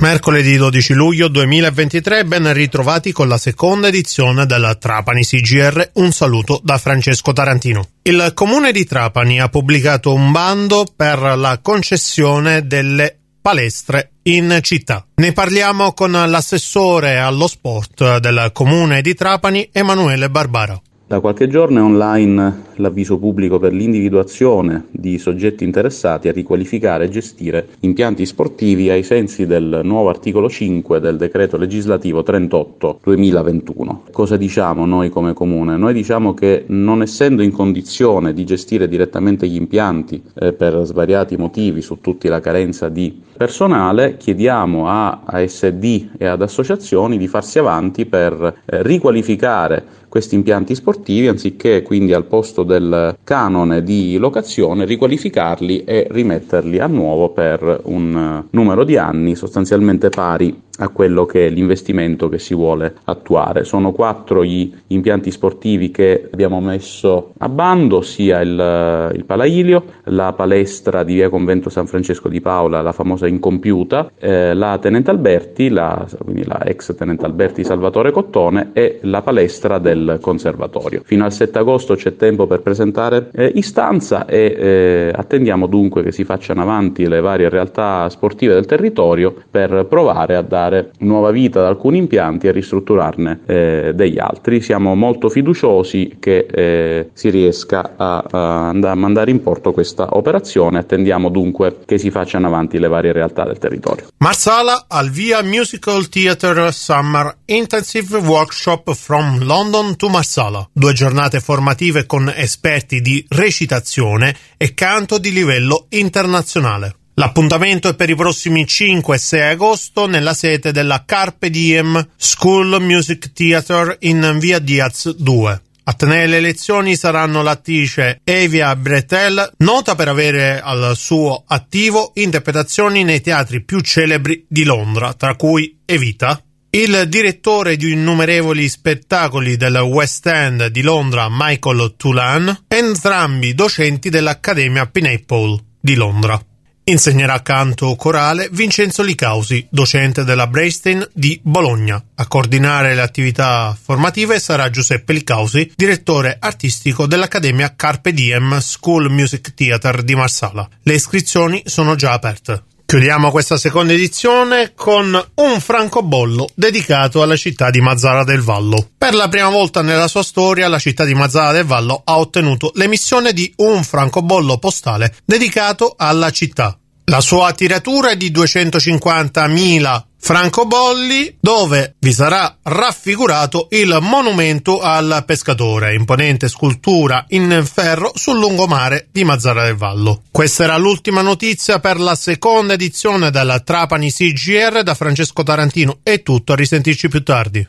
Mercoledì 12 luglio 2023, ben ritrovati con la seconda edizione della Trapani CGR. Un saluto da Francesco Tarantino. Il comune di Trapani ha pubblicato un bando per la concessione delle palestre in città. Ne parliamo con l'assessore allo sport del comune di Trapani, Emanuele Barbaro. Da qualche giorno è online l'avviso pubblico per l'individuazione di soggetti interessati a riqualificare e gestire impianti sportivi ai sensi del nuovo articolo 5 del decreto legislativo 38-2021. Cosa diciamo noi come comune? Noi diciamo che non essendo in condizione di gestire direttamente gli impianti eh, per svariati motivi, su tutti la carenza di personale, chiediamo a ASD e ad associazioni di farsi avanti per eh, riqualificare questi impianti sportivi anziché quindi al posto del canone di locazione riqualificarli e rimetterli a nuovo per un numero di anni sostanzialmente pari a quello che è l'investimento che si vuole attuare. Sono quattro gli impianti sportivi che abbiamo messo a bando, sia il, il Palailio, la palestra di via Convento San Francesco di Paola, la famosa incompiuta, eh, la Tenente Alberti, la, quindi la ex Tenente Alberti Salvatore Cottone e la palestra del Conservatorio. Fino al 7 agosto c'è tempo per presentare eh, istanza e eh, attendiamo dunque che si facciano avanti le varie realtà sportive del territorio per provare a dare dare nuova vita ad alcuni impianti e ristrutturarne eh, degli altri. Siamo molto fiduciosi che eh, si riesca a, a, mandare in porto questa operazione. Attendiamo dunque che si facciano avanti le varie realtà del territorio. Marsala al via Musical Theatre Summer Intensive Workshop from London to Marsala. Due giornate formative con esperti di recitazione e canto di livello internazionale. L'appuntamento è per i prossimi 5 e 6 agosto nella sede della Carpe Diem School Music Theatre in via Diaz 2. A tenere le lezioni saranno l'attrice Evia Bretel, nota per avere al suo attivo interpretazioni nei teatri più celebri di Londra, tra cui Evita, il direttore di innumerevoli spettacoli del West End di Londra, Michael Tulan, entrambi docenti dell'Accademia Pineapple di Londra. Insegnerà canto corale Vincenzo Licausi, docente della Braystein di Bologna. A coordinare le attività formative sarà Giuseppe Licausi, direttore artistico dell'Accademia Carpe Diem School Music Theatre di Marsala. Le iscrizioni sono già aperte. Chiudiamo questa seconda edizione con un francobollo dedicato alla città di Mazzara del Vallo. Per la prima volta nella sua storia la città di Mazzara del Vallo ha ottenuto l'emissione di un francobollo postale dedicato alla città. La sua tiratura è di 250.000 francobolli dove vi sarà raffigurato il monumento al pescatore, imponente scultura in ferro sul lungomare di Mazzara del Vallo. Questa era l'ultima notizia per la seconda edizione della Trapani CGR da Francesco Tarantino. È tutto, a risentirci più tardi.